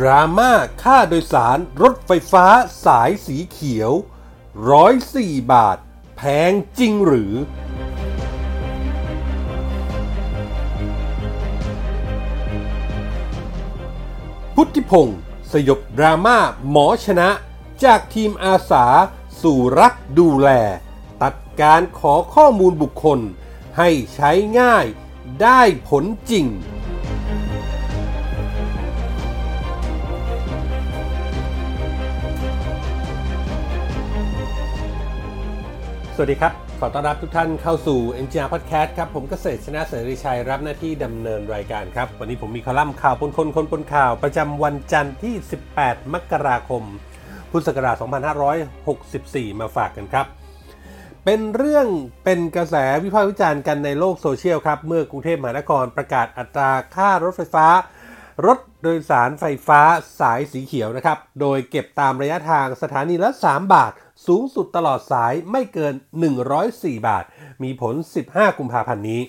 ดราม่าค่าโดยสารรถไฟฟ้าสายสีเขียว 104 บาท แพงจริงหรือ พุทธิพงศ์สยบดราม่าหมอชนะ จากทีมอาสา สู่รักดูแล ตัดการขอข้อมูลบุคคล ให้ใช้ง่ายได้ผลจริง สวัสดีครับ ขอต้อนรับทุกท่านเข้าสู่ NGR Podcast ครับ ผมเกษตรชนะเสรีชัยรับหน้าที่ดำเนินรายการครับ วันนี้ผมมีคอลัมน์ข่าวปนคนคนปนข่าว ประจำวันจันทร์ที่ 18 มกราคม พุทธศักราช 2564 มาฝากกันครับ เป็นเรื่องเป็นกระแสวิพากษ์วิจารณ์กันในโลกโซเชียลครับ เมื่อกรุงเทพมหานครประกาศอัตราค่ารถไฟฟ้า รถโดยสารไฟฟ้าสายสีเขียวนะครับ โดยเก็บตามระยะทางสถานีละ 3 บาท สูงสุดตลอดสายไม่เกิน 104 บาท มีผล 15 กุมภาพันธ์นี้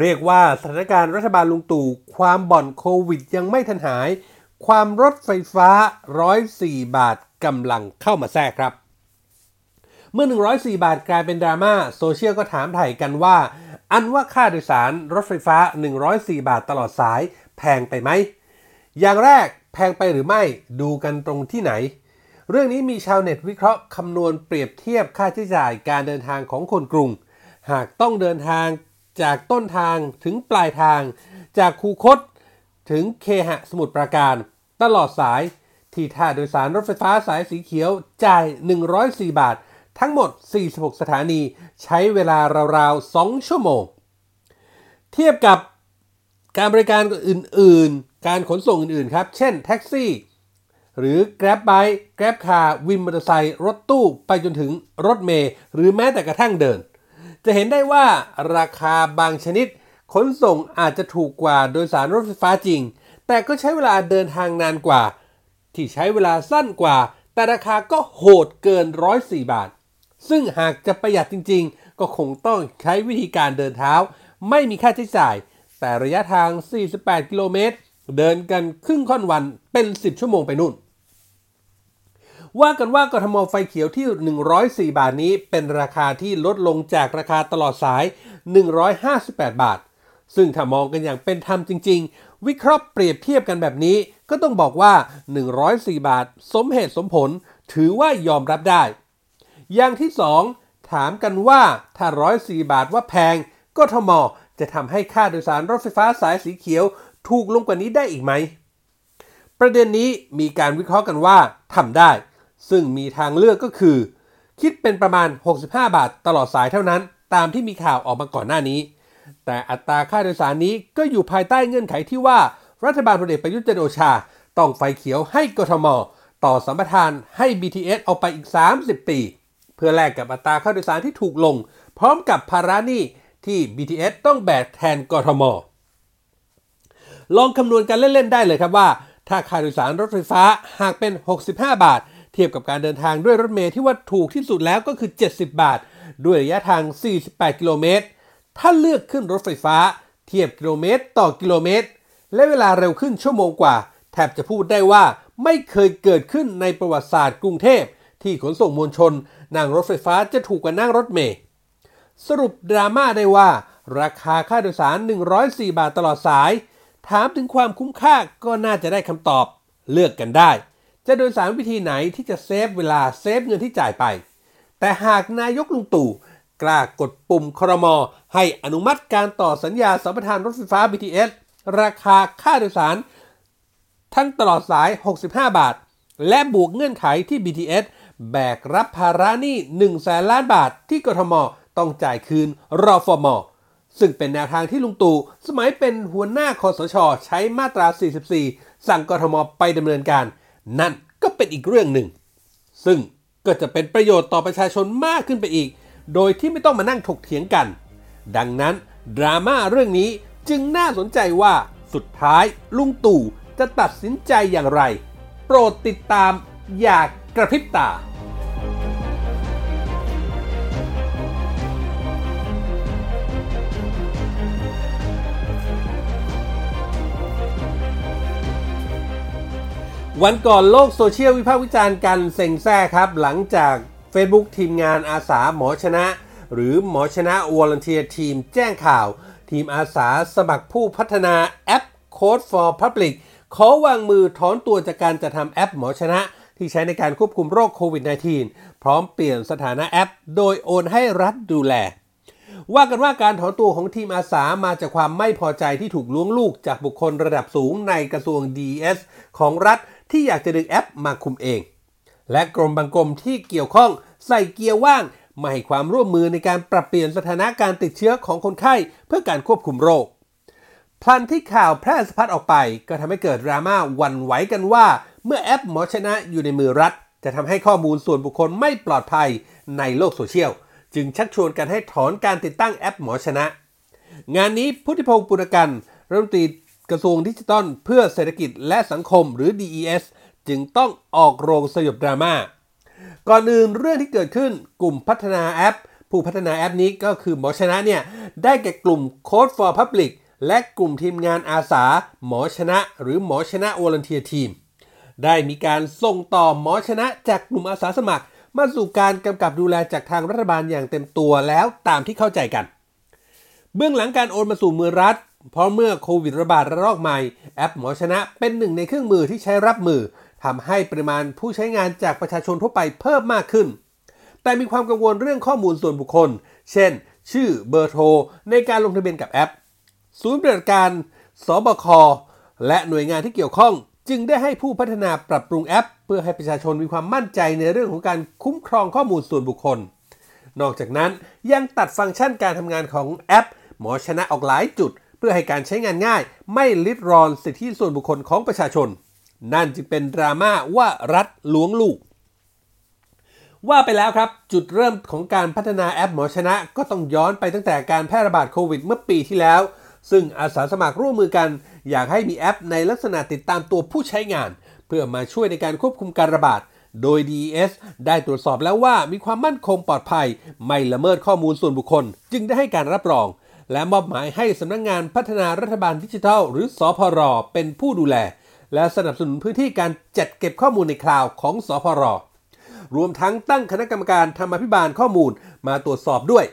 เรียกว่าสถานการณ์รัฐบาลลุงตู่ ความบ่อนโควิดยังไม่ทันหาย ความรถไฟฟ้า 104 บาทกำลังเข้ามาแทรกครับ เมื่อ 104 บาทกลายเป็นดราม่าโซเชียลก็ถามไถ่กันว่า อันว่าค่าโดยสารรถไฟฟ้า 104 บาทตลอดสาย แพงไปไหม อย่างแรกแพงไปหรือไม่ดูกันตรงที่ไหน เรื่องนี้มีชาวเน็ตวิเคราะห์คำนวณเปรียบเทียบค่าใช้จ่ายการเดินทางของคนกรุง หากต้องเดินทางจากต้นทางถึงปลายทาง จากคูคต ถึงเคหะสมุทรปราการ ตลอดสาย ที่ท่าโดยสารรถไฟฟ้าสายสีเขียวจ่าย 104 บาท ทั้งหมด 46 สถานี ใช้เวลาราวๆ 2 ชั่วโมง เทียบกับการบริการอื่นๆ การขนส่งอื่นๆ ครับ เช่นแท็กซี่ หรือ Grab Bike Grab Car วินมอเตอร์ไซค์รถตู้ไปจนถึงรถเมล์หรือแม้แต่กระทั่งเดิน จะเห็นได้ว่าราคาบางชนิด ขนส่งอาจจะถูกกว่าโดยสารรถไฟฟ้าจริง แต่ก็ใช้เวลาเดินทางนานกว่า ที่ใช้เวลาสั้นกว่า แต่ราคาก็โหดเกิน 104 บาท ซึ่งหากจะประหยัดจริง ๆ ก็คงต้องใช้วิธีการเดินเท้า ไม่มีค่าใช้จ่าย แต่ระยะทาง 48 กิโลเมตร เดินกันครึ่งค่อนวันเป็น 10 ชั่วโมงไปนู่น ว่ากันว่ากทมไฟเขียวที่ 104 บาทนี้เป็นราคาที่ลดลงจากราคาตลอดสาย 158 บาท ซึ่งถ้ามองกันอย่างเป็นธรรมจริง ๆ วิเคราะห์เปรียบเทียบกันแบบนี้ ก็ต้องบอกว่า 104 บาท สมเหตุสมผล ถือว่ายอมรับได้ อย่างที่ 2 ถามกันว่าถ้า 104 บาทว่าแพงกทมจะทำให้ค่าโดยสารรถไฟฟ้าสายสีเขียวถูกลงกว่านี้ได้อีกไหม ประเด็นนี้มีการวิเคราะห์กันว่าทำได้ ซึ่งมีทางเลือกก็คือ คิดเป็นประมาณ 65 บาทตลอดสายเท่านั้น ตามที่มีข่าวออกมาก่อนหน้านี้ แต่อัตราค่าโดยสารนี้ก็อยู่ภายใต้เงื่อนไขที่ว่ารัฐบาลพลเอกประยุทธ์จันโอชา ต้องไฟเขียวให้กทม ต่อสัมปทานให้ BTS เอาไปอีก 30 ปี เพื่อแลกกับอัตราค่าโดยสารที่ถูกลง พร้อมกับภาระหนี้ที่ BTS ต้องแบกแทนกทม ลองคำนวณกันเล่น ๆ ได้เลยครับว่า ถ้าค่าโดยสารรถไฟฟ้าหากเป็น 65 บาท เทียบกับการเดินทางด้วยรถเมล์ที่ว่าถูกที่สุดแล้วก็คือ 70 บาท ด้วยระยะทาง 48 กิโลเมตร ถ้าเลือกขึ้นรถไฟฟ้า เทียบกิโลเมตรต่อกิโลเมตร และเวลาเร็วขึ้นชั่วโมงกว่า แทบจะพูดได้ว่าไม่เคยเกิดขึ้นในประวัติศาสตร์กรุงเทพ ที่ขนส่งมวลชน นั่งรถไฟฟ้าจะถูกกว่านั่งรถเมล์สรุปดราม่าได้ว่า ราคาค่าโดยสาร 104 บาทตลอดสาย ถามถึงความคุ้มค่าก็น่าจะได้คำตอบ เลือกกันได้ จะโดยสารวิธีไหนที่จะเซฟเวลาเซฟเงินที่จ่ายไป แต่หากนายกลุงตู่กล้ากดปุ่มครมให้อนุมัติการต่อสัญญาสัมปทานรถไฟฟ้า BTS ราคาค่าโดยสาร ทั้งตลอดสาย 65 บาท และบวกเงื่อนไขที่ BTS แบกรับภาระหนี้1แสนล้านบาทที่กทม ต้องจ่ายคืนรอฟอมซึ่งเป็นแนวทางที่ลุงตู่สมัยเป็นหัวหน้าคอสช ใช้มาตรา 44 สั่งกทมไปดำเนินการ นั่น ก็เป็นอีกเรื่องหนึ่ง ซึ่งก็จะเป็นประโยชน์ต่อประชาชนมากขึ้นไปอีก โดยที่ไม่ต้องมานั่งถกเถียงกัน ดังนั้น ดราม่าเรื่องนี้จึงน่าสนใจว่าสุดท้ายลุงตู่จะตัดสินใจอย่างไร โปรดติดตามอย่ากะพริบตา วันก่อนโลกโซเชียลวิพากษ์วิจารณ์กันเซ็งแซ่ครับ หลังจาก Facebook ทีมงานอาสาหมอชนะ หรือหมอชนะ Volunteer Team แจ้งข่าว ทีมอาสาสมัครผู้พัฒนาแอป Code for Public ขอวางมือถอนตัวจากการจะทำแอปหมอชนะ ที่ใช้ในการควบคุมโรคโควิด -19 พร้อมเปลี่ยนสถานะแอป โดยโอนให้รัฐดูแล ว่ากันว่าการถอนตัวของทีมอาสามาจากความไม่พอใจที่ถูกล้วงลูกจากบุคคลระดับสูงในกระทรวง DS ของรัฐ ที่อยากจะดึงแอปมาคุมเอง และกรมบางกรมที่เกี่ยวข้องใส่เกียร์ว่างม่ให้ความร่วมมือในการปรับเปลี่ยนสถานะการติดเชื้อของคนไข้เพื่อการควบคุมโรค พลันที่ข่าวแพร่สะพัดออกไป ก็ทำให้เกิดดราม่าวันไหวกันว่า เมื่อแอปหมอชนะอยู่ในมือรัฐ จะทำให้ข้อมูลส่วนบุคคลไม่ปลอดภัยในโลกโซเชียล จึงชักชวนกันให้ถอนการติดตั้งแอปหมอชนะ งานนี้พุทธิพงศ์ปุณกันรัฐมนตรี กระทรวงดิจิทัลเพื่อเศรษฐกิจและสังคมหรือ DES จึงต้องออกโรงสยบดราม่า ก่อนอื่นเรื่องที่เกิดขึ้นกลุ่มพัฒนาแอป ผู้พัฒนาแอปนี้ก็คือหมอชนะเนี่ย ได้แก่กลุ่ม Code for Public และกลุ่มทีมงานอาสา หมอชนะ หรือหมอชนะ Volunteer Team ได้มีการส่งต่อหมอชนะจากกลุ่มอาสาสมัคร มาสู่การกำกับดูแลจากทางรัฐบาลอย่างเต็มตัวแล้วตามที่เข้าใจกัน เบื้องหลังการโอนมาสู่มือรัฐ เพราะเมื่อโควิดระบาดระลอกใหม่ แอปหมอชนะเป็นหนึ่งในเครื่องมือที่ใช้รับมือทำให้ปริมาณผู้ใช้งานจากประชาชนทั่วไปเพิ่มมากขึ้น แต่มีความกังวลเรื่องข้อมูลส่วนบุคคล เช่น ชื่อเบอร์โทร ในการลงทะเบียนกับแอป ศูนย์บัติการสบค และหน่วยงานที่เกี่ยวข้อง จึงได้ให้ผู้พัฒนาปรับปรุงแอป เพื่อให้ประชาชนมีความมั่นใจในเรื่องของการคุ้มครองข้อมูลส่วนบุคคล นอกจากนั้นยังตัดฟังก์ชันการทำงานของแอป หมอชนะออกหลายจุด เพื่อให้การใช้งานง่าย ไม่ลิดรอนสิทธิส่วนบุคคลของประชาชน นั่นจึงเป็นดราม่าว่ารัฐล้วงลูก ว่าไปแล้วครับ จุดเริ่มของการพัฒนาแอปหมอชนะ ก็ต้องย้อนไปตั้งแต่การแพร่ระบาดโควิดเมื่อปีที่แล้ว ซึ่งอาสาสมัครร่วมมือกัน อยากให้มีแอปในลักษณะติดตามตัวผู้ใช้งาน เพื่อมาช่วยในการควบคุมการระบาดโดย DES ได้ตรวจสอบแล้วว่ามีความมั่นคงปลอดภัย ไม่ละเมิดข้อมูลส่วนบุคคล จึงได้ให้การรับรอง และมอบหมายให้สำนักงงานพัฒนารัฐบาลดิจิทัล หรือสอพรเป็นผู้ดูแล และสนับสนุนพื้นที่การจัดเก็บข้อมูลในคลาวด์ของสพรรวมทั้งตั้งคณะกรรมการธรรมาภิบาลข้อมูลมาตรวจสอบด้วย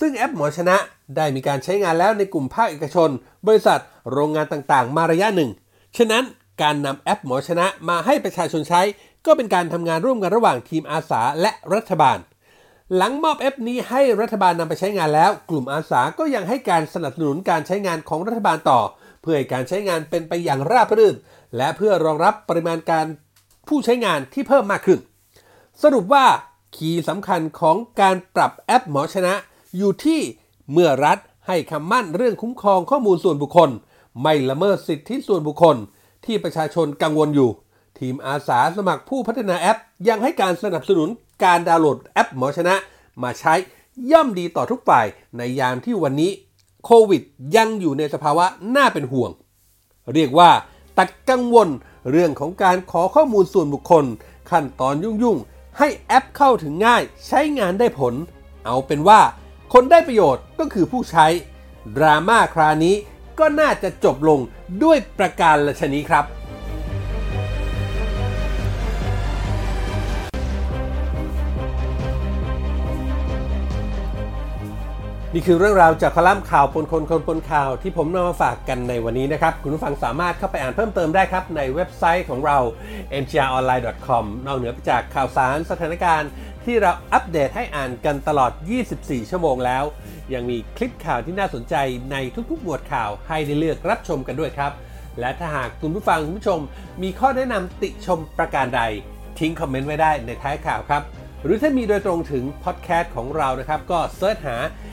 ซึ่งแอปหมอชนะได้มีการใช้งานแล้วในกลุ่มภาคเอกชน บริษัท โรงงานต่างๆ มาระยะหนึ่ง ฉะนั้นการนำแอปหมอชนะมาให้ประชาชนใช้ ก็เป็นการทำงานร่วมกันระหว่างทีมอาสาและรัฐบาล หลังมอบแอปนี้ให้รัฐบาลนำไปใช้งานแล้ว กลุ่มอาสาก็ยังให้การสนับสนุนการใช้งานของรัฐบาลต่อ เพื่อให้การใช้งานเป็นไปอย่างราบรื่น และเพื่อรองรับปริมาณการผู้ใช้งานที่เพิ่มมากขึ้น สรุปว่าคีย์สำคัญของการปรับแอปหมอชนะ อยู่ที่เมื่อรัฐให้คำมั่นเรื่องคุ้มครองข้อมูลส่วนบุคคล ไม่ละเมิดสิทธิส่วนบุคคล ที่ประชาชนกังวลอยู่ ทีมอาสาสมัครผู้พัฒนาแอป ยังให้การสนับสนุนการดาวน์โหลดแอปหมอชนะ มาใช้ย่อมดีต่อทุกฝ่ายในยามที่วันนี้โควิดยังอยู่ในสภาวะน่าเป็นห่วง เรียกว่าตัดกังวลเรื่องของการขอข้อมูลส่วนบุคคล ขั้นตอนยุ่งๆ ให้แอปเข้าถึงง่ายใช้งานได้ผล เอาเป็นว่า คนได้ประโยชน์ก็คือผู้ใช้ ดราม่าคราวนี้ก็น่าจะจบลงด้วยประการละชนี้ครับ นี่คือเรื่องราวจากคอลัมน์ข่าวปนคนคนปนข่าวที่ผมนำมาฝากกันในวันนี้นะครับ คุณผู้ฟังสามารถเข้าไปอ่านเพิ่มเติมได้ครับในเว็บไซต์ของเรา mgronline.com นอกเหนือจากข่าวสารสถานการณ์ ที่เราอัปเดตให้อ่านกันตลอด 24 ชั่วโมงแล้ว ยังมีคลิปข่าวที่น่าสนใจในทุกๆหมวดข่าวให้ได้เลือกรับชมกันด้วยครับ และถ้าหากคุณผู้ฟังคุณผู้ชม มีข้อแนะนำติชมประการใด ทิ้งคอมเมนต์ไว้ได้ในท้ายข่าวครับ หรือถ้ามีโดยตรงถึงพอดแคสต์ของเรานะครับก็ search หา